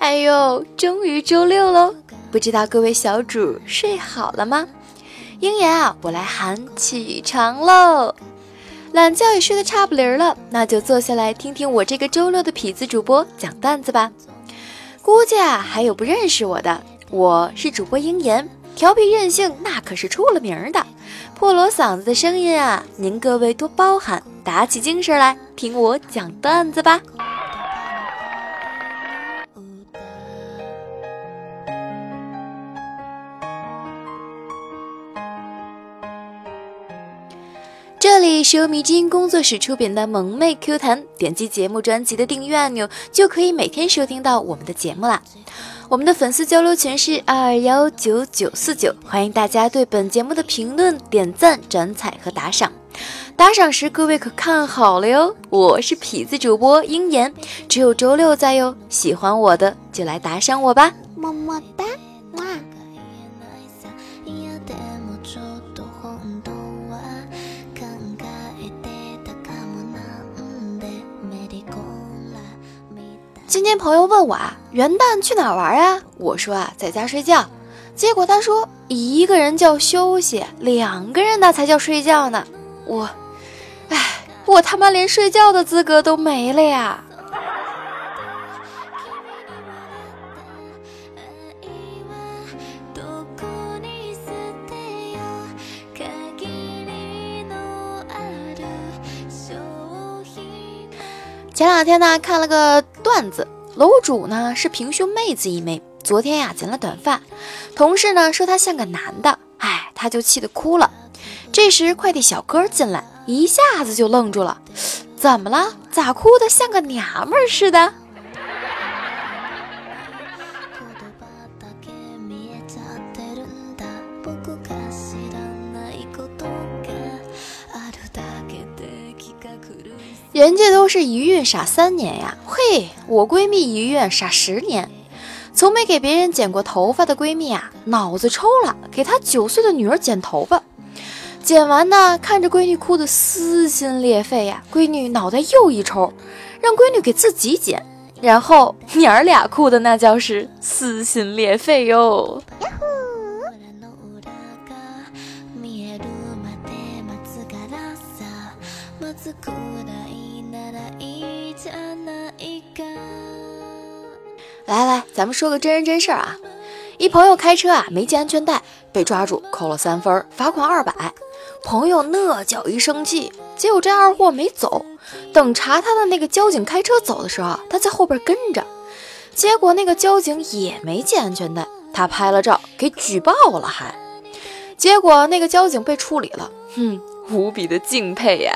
哎呦，终于周六喽！不知道各位小主睡好了吗？鹰眼啊，我来喊起床喽！懒觉也睡得差不离儿了，那就坐下来听听我这个周六的痞子主播讲段子吧。估计啊，还有不认识我的，我是主播鹰眼，调皮任性，那可是出了名的。破锣嗓子的声音啊，您各位多包涵，打起精神来听我讲段子吧。是由迷之音工作室出品的萌妹 Q 弹，点击节目专辑的订阅按钮，就可以每天收听到我们的节目啦。我们的粉丝交流群是二二幺九九四九，欢迎大家对本节目的评论、点赞、转采和打赏。打赏时各位可看好了哟，我是痞子主播鹰眼，只有周六在哟。喜欢我的就来打赏我吧，么么哒。今天朋友问我啊，元旦去哪玩啊？我说啊，在家睡觉。结果他说，一个人叫休息，两个人那才叫睡觉呢。我，唉，我他妈连睡觉的资格都没了呀！那天呢，看了个段子，楼主呢是平胸妹子一枚，昨天呀剪了短发，同事呢说她像个男的，哎，她就气得哭了。这时快递小哥进来，一下子就愣住了，怎么了？咋哭的像个娘们似的？人家都是一孕傻三年呀，嘿，我闺蜜一孕傻十年，从没给别人剪过头发的闺蜜啊，脑子抽了，给她九岁的女儿剪头发，剪完呢，看着闺女哭得撕心裂肺呀，闺女脑袋又一抽，让闺女给自己剪，然后 娘儿俩哭的那叫是撕心裂肺哟。来来，咱们说个真人真事儿啊！一朋友开车啊，没系安全带，被抓住，扣了三分，罚款二百。朋友那叫一生气，结果这二货没走，等查他的那个交警开车走的时候，他在后边跟着，结果那个交警也没系安全带，他拍了照给举报了，还结果那个交警被处理了，哼，无比的敬佩呀！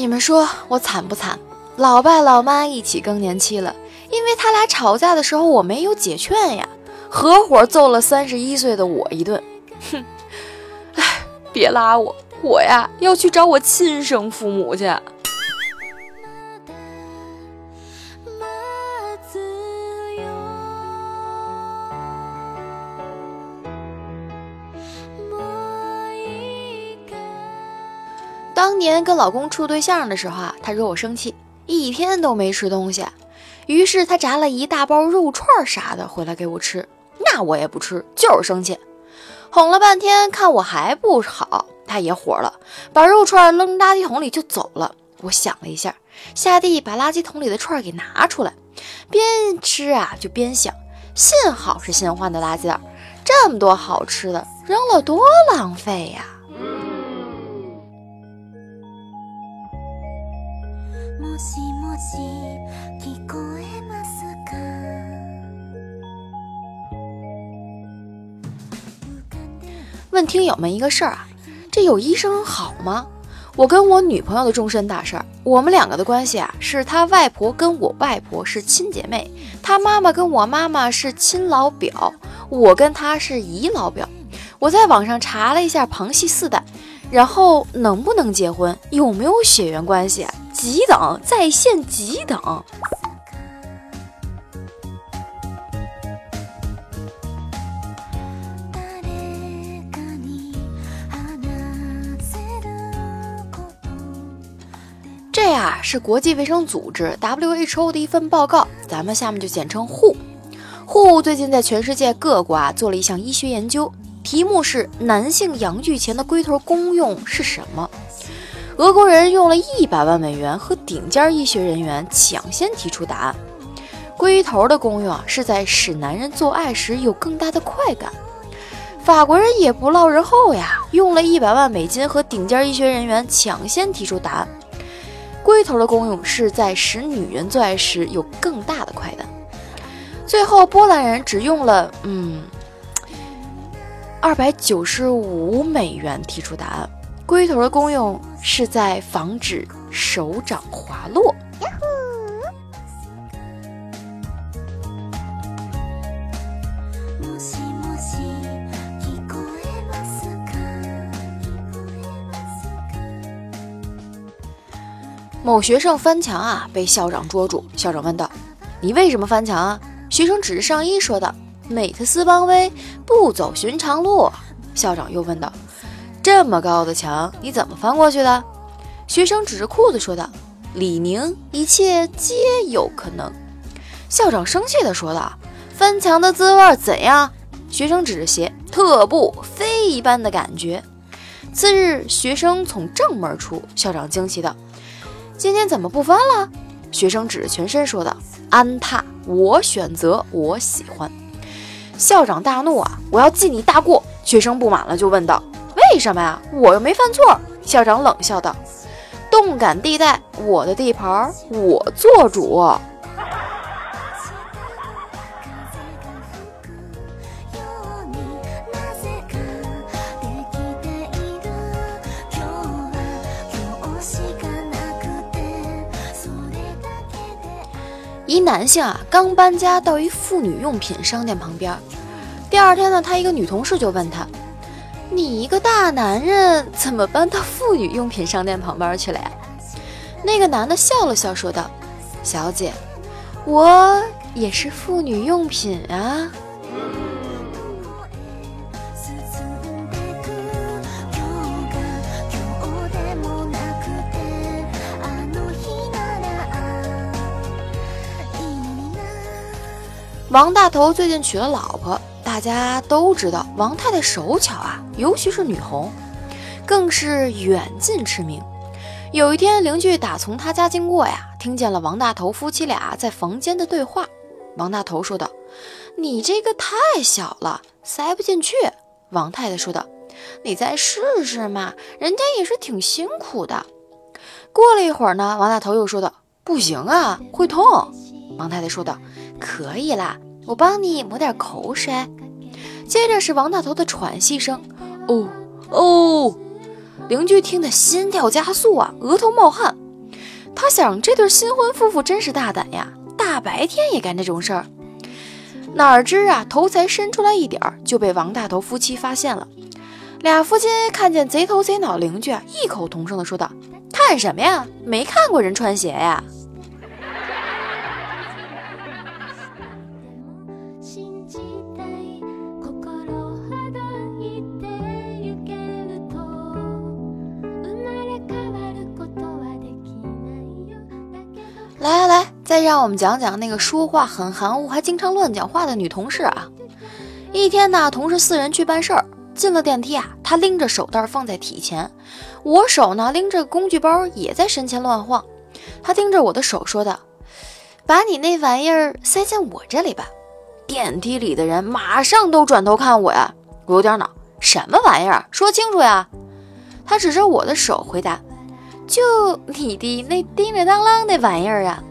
你们说我惨不惨？老爸老妈一起更年期了，因为他俩吵架的时候我没有解劝呀，合伙揍了三十一岁的我一顿。哼，哎，别拉我，我呀要去找我亲生父母去。年跟老公处对象的时候啊，他惹我生气，一天都没吃东西，于是他炸了一大包肉串啥的回来给我吃，那我也不吃，就是生气，哄了半天，看我还不好，他也火了，把肉串扔垃圾桶里就走了。我想了一下，下地把垃圾桶里的串给拿出来，边吃啊就边想，幸好是新换的垃圾袋，这么多好吃的扔了多浪费呀。问听友们一个事儿啊，这有医生好吗？我跟我女朋友的终身大事儿，我们两个的关系啊，是她外婆跟我外婆是亲姐妹，她妈妈跟我妈妈是亲老表，我跟她是姨老表。我在网上查了一下旁系四代，然后能不能结婚，有没有血缘关系？几等，在线几等。这呀是国际卫生组织 WHO 的一份报告，咱们下面就简称 WHO。WHO 最近在全世界各国啊做了一项医学研究，题目是男性阳具前的龟头功用是什么？俄国人用了一百万美元和顶尖医学人员抢先提出答案。龟头的功用啊是在使男人做爱时有更大的快感。法国人也不落人后呀，用了一百万美金和顶尖医学人员抢先提出答案。龟头的功用是在使女人做爱时有更大的快感。最后，波兰人只用了嗯二百九十五美元提出答案。龟头的功用是在防止手掌滑落。某学生翻墙啊，被校长捉住。校长问道：“你为什么翻墙啊？”学生指着上衣说道：“美特斯邦威不走寻常路。”校长又问道：“这么高的墙，你怎么翻过去的？”学生指着裤子说道：“李宁，一切皆有可能。”校长生气地说道：“翻墙的滋味怎样？”学生指着鞋：“特步，飞一般的感觉。”次日，学生从正门出，校长惊奇道。今天怎么不翻了？学生指着全身说道：“安踏，我选择，我喜欢。”校长大怒啊！我要记你大过！学生不满了，就问道：“为什么呀？我又没犯错。”校长冷笑道：“动感地带，我的地盘，我做主。”一男性啊，刚搬家到一妇女用品商店旁边。第二天呢，他一个女同事就问他：“你一个大男人，怎么搬到妇女用品商店旁边去了呀？”那个男的笑了笑，说道：“小姐，我也是妇女用品啊。”王大头最近娶了老婆，大家都知道王太太手巧啊，尤其是女红，更是远近驰名。有一天，邻居打从他家经过呀，听见了王大头夫妻俩在房间的对话。王大头说道：“你这个太小了，塞不进去。”王太太说道：“你再试试嘛，人家也是挺辛苦的。”过了一会儿呢，王大头又说道：“不行啊，会痛。”王太太说道。可以啦，我帮你抹点口水。接着是王大头的喘息声，哦哦，邻居听得心跳加速啊，额头冒汗。他想，这对新婚夫妇真是大胆呀，大白天也干这种事儿。哪知啊，头才伸出来一点儿，就被王大头夫妻发现了。俩夫妻看见贼头贼脑邻居，异口同声的说道：“看什么呀？没看过人穿鞋呀？”再让我们讲讲那个说话很含糊还经常乱讲话的女同事啊。一天呢，同事四人去办事儿，进了电梯啊，她拎着手袋放在体前，我手呢拎着工具包也在身前乱晃。她盯着我的手说道：“把你那玩意儿塞进我这里吧。”电梯里的人马上都转头看我呀，我有点恼，什么玩意儿？说清楚呀！她指着我的手回答。就你的那叮铃当啷那玩意儿啊！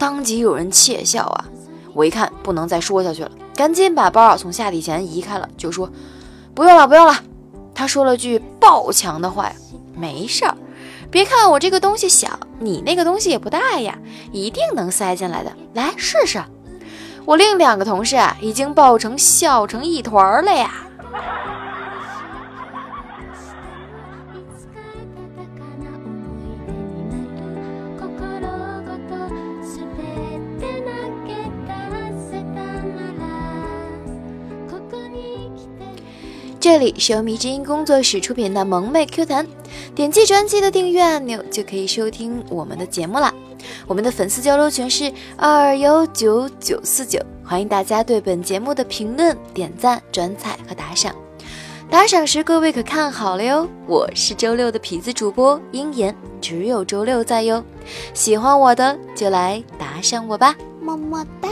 当即有人窃笑啊！我一看不能再说下去了，赶紧把包从下体前移开了，就说不用了，不用了。他说了句爆强的话呀，没事儿，别看我这个东西小，你那个东西也不大呀，一定能塞进来的，来试试。我另两个同事啊，已经抱成笑成一团了呀。这里是由迷之音工作室出品的萌妹 Q 弹，点击专辑的订阅按钮就可以收听我们的节目啦。我们的粉丝交流群是二幺九九四九，欢迎大家对本节目的评论、点赞、转采和打赏。打赏时各位可看好了哟，我是周六的痞子主播鹰眼，只有周六在哟。喜欢我的就来打赏我吧，么么哒。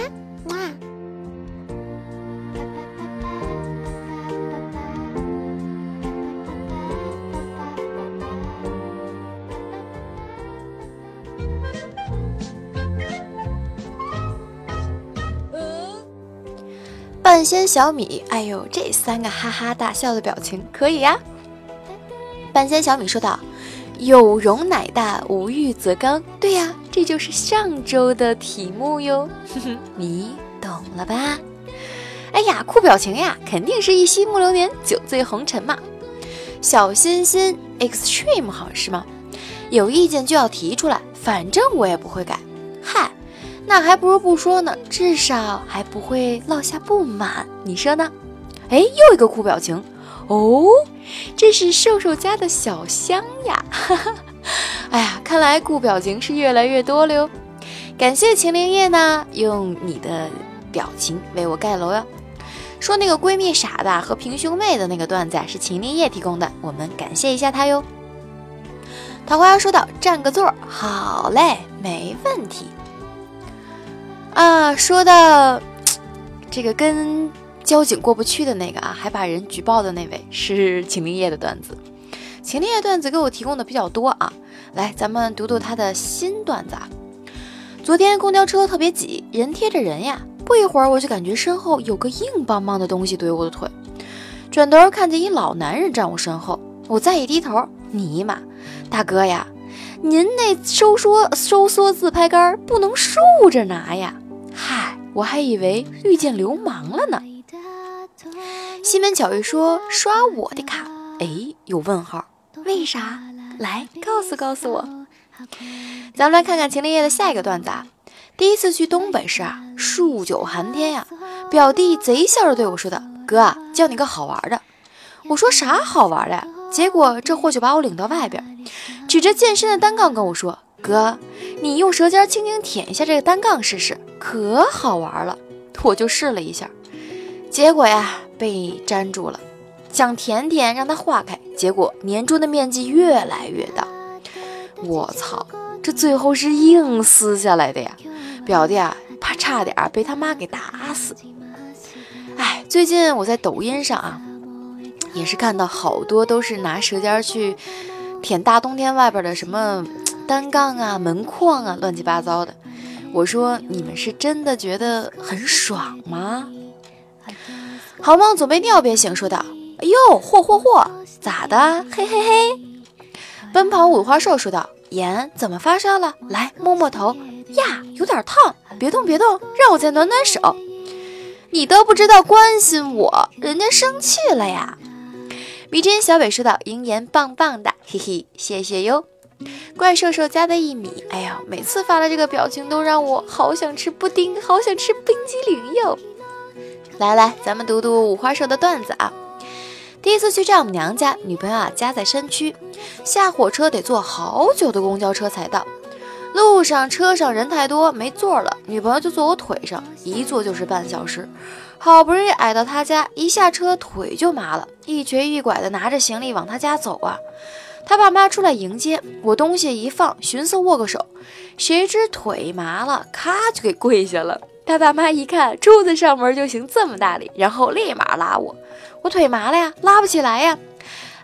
半仙小米，哎呦，这三个哈哈大笑的表情可以呀。半仙小米说道：“有容乃大，无欲则刚。”对呀，这就是上周的题目哟。哼哼，你懂了吧？哎呀，酷表情呀，肯定是一夕暮流年，酒醉红尘嘛。小心心 extreme 好是吗？有意见就要提出来，反正我也不会改。嗨。那还不如不说呢，至少还不会落下不满，你说呢？哎，又一个酷表情哦，这是瘦瘦家的小香呀！哈哈，哎呀，看来酷表情是越来越多了哟。感谢秦灵叶呢，用你的表情为我盖楼哟。说那个闺蜜傻的和平胸妹的那个段子是秦灵叶提供的，我们感谢一下她哟。桃花妖说道：“占个座，好嘞，没问题。”啊，说到这个跟交警过不去的那个啊，还把人举报的那位是秦灵叶的段子。秦灵叶段子给我提供的比较多啊，来，咱们读读他的新段子啊。昨天公交车特别挤，人贴着人呀，不一会儿我就感觉身后有个硬邦邦的东西怼我的腿，转头看见一老男人站我身后，我再一低头，尼玛，大哥呀！您那收缩收缩自拍杆不能竖着拿呀！我还以为遇见流氓了呢。西门巧遇说刷我的卡，哎，有问号，为啥？来告诉告诉我。咱们来看看秦林叶的下一个段子啊。第一次去东北时啊，数九寒天呀，表弟贼笑着对我说的：“哥，教你个好玩的。”我说啥好玩的？结果这货就把我领到外边，指着健身的单杠跟我说：“哥，你用舌尖轻轻舔一下这个单杠试试，可好玩了。”我就试了一下，结果呀被粘住了，想舔舔让它化开，结果粘住的面积越来越大。我操，这最后是硬撕下来的呀！表弟啊，怕差点被他妈给打死。哎，最近我在抖音上啊。也是看到好多都是拿舌尖去舔大冬天外边的什么单杠啊、门框啊，乱七八糟的。我说你们是真的觉得很爽吗？好梦总被尿憋醒，说道：“哎呦，嚯嚯嚯，咋的？嘿嘿嘿。”奔跑五花兽说道：“眼怎么发烧了？来摸摸头呀，有点烫，别动别动，让我再暖暖手。你都不知道关心我，人家生气了呀。”迷之音小北说道：“鹰眼棒棒的，嘿嘿，谢谢哟。”怪兽兽家的一米，哎呀，每次发的这个表情都让我好想吃布丁，好想吃冰激凌哟。来来，咱们读读五花兽的段子啊。第一次去丈母娘家，女朋友啊家在山区，下火车得坐好久的公交车才到。路上车上人太多，没座了，女朋友就坐我腿上，一坐就是半小时。好不容易挨到他家，一下车腿就麻了，一瘸一拐的拿着行李往他家走啊。他爸妈出来迎接我，东西一放，寻思握个手，谁知腿麻了，咔就给跪下了。他爸妈一看，柱子上门就行这么大力，然后立马拉我，我腿麻了呀，拉不起来呀，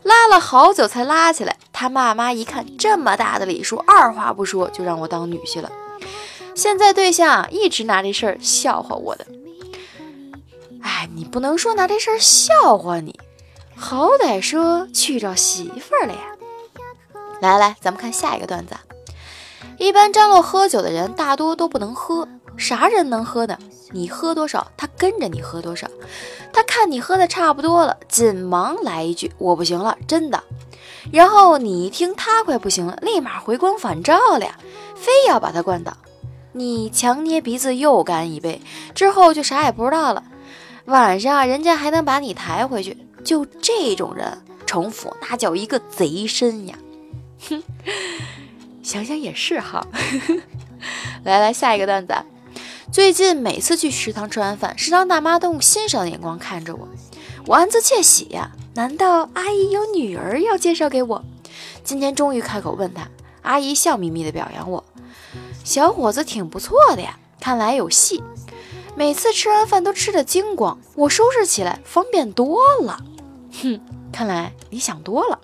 拉了好久才拉起来。他爸妈一看这么大的礼数，二话不说就让我当女婿了。现在对象一直拿这事儿笑话我的。哎，你不能说拿这事儿笑话你，好歹说去找媳妇儿了呀。来来，咱们看下一个段子。一般张罗喝酒的人大多都不能喝，啥人能喝呢？你喝多少，他跟着你喝多少。他看你喝的差不多了，紧忙来一句：“我不行了，真的。”然后你一听他快不行了，立马回光返照了呀，非要把他灌倒。你强捏鼻子又干一杯，之后就啥也不知道了。晚上人家还能把你抬回去，就这种人，城府那叫一个贼深呀！哼，想想也是哈。来来，下一个段子。最近每次去食堂吃完饭，食堂大妈都用欣赏的眼光看着我，我暗自窃喜呀。难道阿姨有女儿要介绍给我？今天终于开口问她，阿姨笑眯眯的表扬我，小伙子挺不错的呀，看来有戏。每次吃完饭都吃得精光，我收拾起来方便多了。哼，看来你想多了。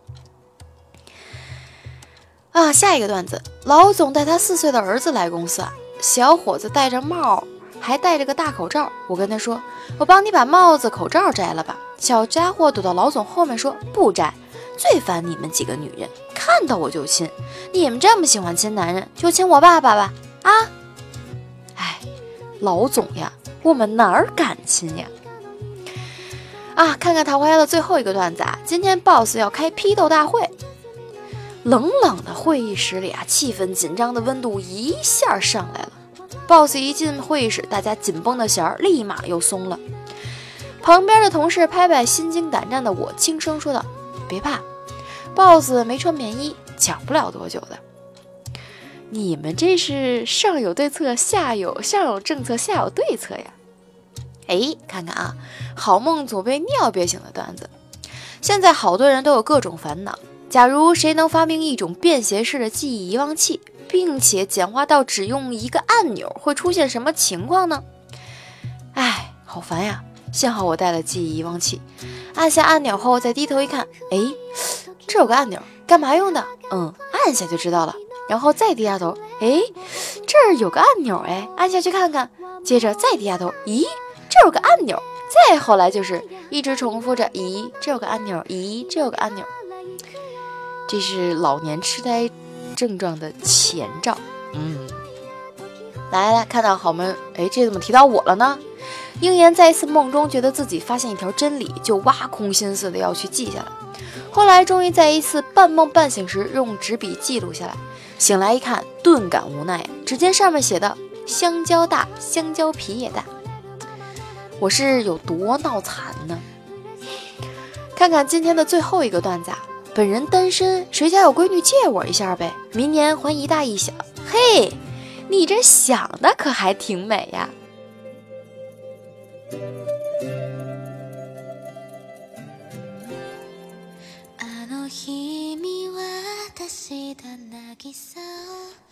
啊，下一个段子，老总带他四岁的儿子来公司啊。小伙子戴着帽，还戴着个大口罩。我跟他说：“我帮你把帽子、口罩摘了吧。”小家伙躲到老总后面说：“不摘，最烦你们几个女人，看到我就亲。你们这么喜欢亲男人，就亲我爸爸吧。”啊，哎，老总呀，我们哪儿敢亲呀？啊，看看桃花妖的最后一个段子啊，今天 boss 要开批斗大会。冷冷的会议室里啊，气氛紧张的温度一下上来了。boss 一进会议室，大家紧绷的弦儿立马又松了。旁边的同事拍拍心惊胆战的我，轻声说道：“别怕，boss 没穿棉衣，讲不了多久的。你们这是上有对策，下有上有政策，下有对策呀？哎，看看啊，好梦总被尿憋醒的段子。现在好多人都有各种烦恼。”假如谁能发明一种便携式的记忆遗忘器，并且简化到只用一个按钮，会出现什么情况呢？哎，好烦呀！幸好我带了记忆遗忘器，按下按钮后再低头一看，哎，这有个按钮，干嘛用的？嗯，按下就知道了。然后再低下头，哎，这儿有个按钮，哎，按下去看看。接着再低下头，咦，这有个按钮。再后来就是一直重复着，咦，这有个按钮，咦，这有个按钮。这是老年痴呆症状的前兆。嗯，来来，看到好们，哎，这怎么提到我了呢？英岩在一次梦中觉得自己发现一条真理，就挖空心思的要去记下来。后来终于在一次半梦半醒时用纸笔记录下来。醒来一看，顿感无奈。只见上面写的：“香蕉大，香蕉皮也大。”我是有多脑残呢？看看今天的最后一个段子。啊，本人单身，谁家有闺女借我一下呗？明年还一大一小。嘿，你这想的可还挺美呀！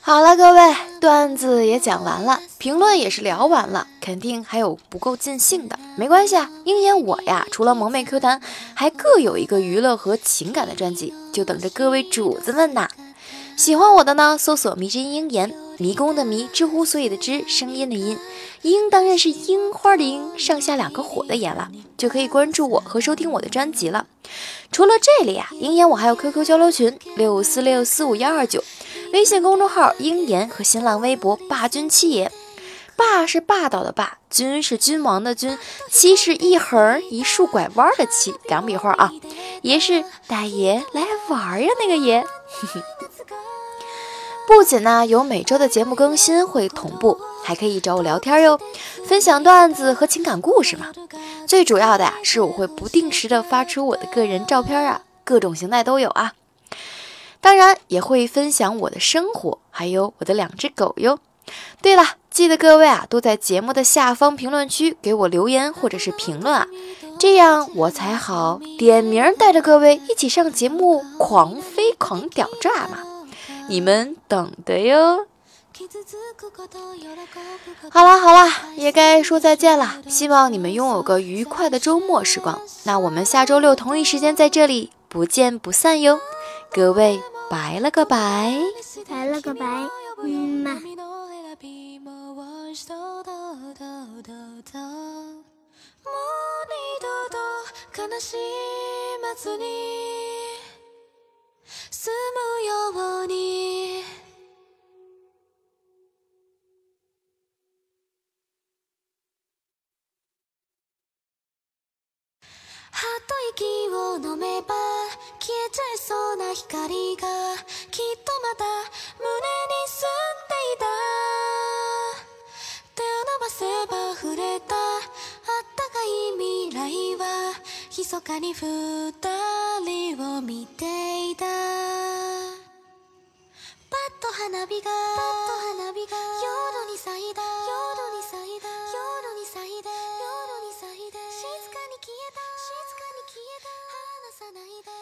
好了，各位，段子也讲完了，评论也是聊完了，肯定还有不够尽兴的，没关系啊。鹰眼我呀，除了萌妹 Q 弹，还各有一个娱乐和情感的专辑，就等着各位主子们呐。喜欢我的呢，搜索迷之鹰眼，迷宫的迷，知乎所以的知，声音的音，鹰当然是樱花的樱，上下两个火的眼了，就可以关注我和收听我的专辑了。除了这里呀，鹰眼我还有 QQ 交流群六五四六四五幺二九，微信公众号鹰眼和新浪微博霸君七爷，霸是霸道的霸，君是君王的君，七是一横一竖拐弯的七，两笔画啊，爷是大爷来玩呀那个爷。不仅呢有每周的节目更新会同步，还可以找我聊天哟，分享段子和情感故事嘛。最主要的呀是我会不定时的发出我的个人照片啊，各种形态都有啊。当然也会分享我的生活，还有我的两只狗哟。对了，记得各位啊都在节目的下方评论区给我留言或者是评论啊，这样我才好点名带着各位一起上节目狂飞狂屌炸嘛。你们懂的哟。好了好了，也该说再见了。希望你们拥有个愉快的周末时光。那我们下周六同一时间在这里不见不散哟。各位，拜了个拜，拜了个拜，嗯嘛。もう二度と悲し。ます住むようにはっと息を飲めば消えちゃいそうな光がきっとまた胸に住んでいたせば触れた。あったかい未来は密かに二人を見ていた。パッと花火がパッと花火が夜に咲いた。夜に咲いた。夜に咲いた夜に咲いた静かに消えた。静かに消えた。離さないで。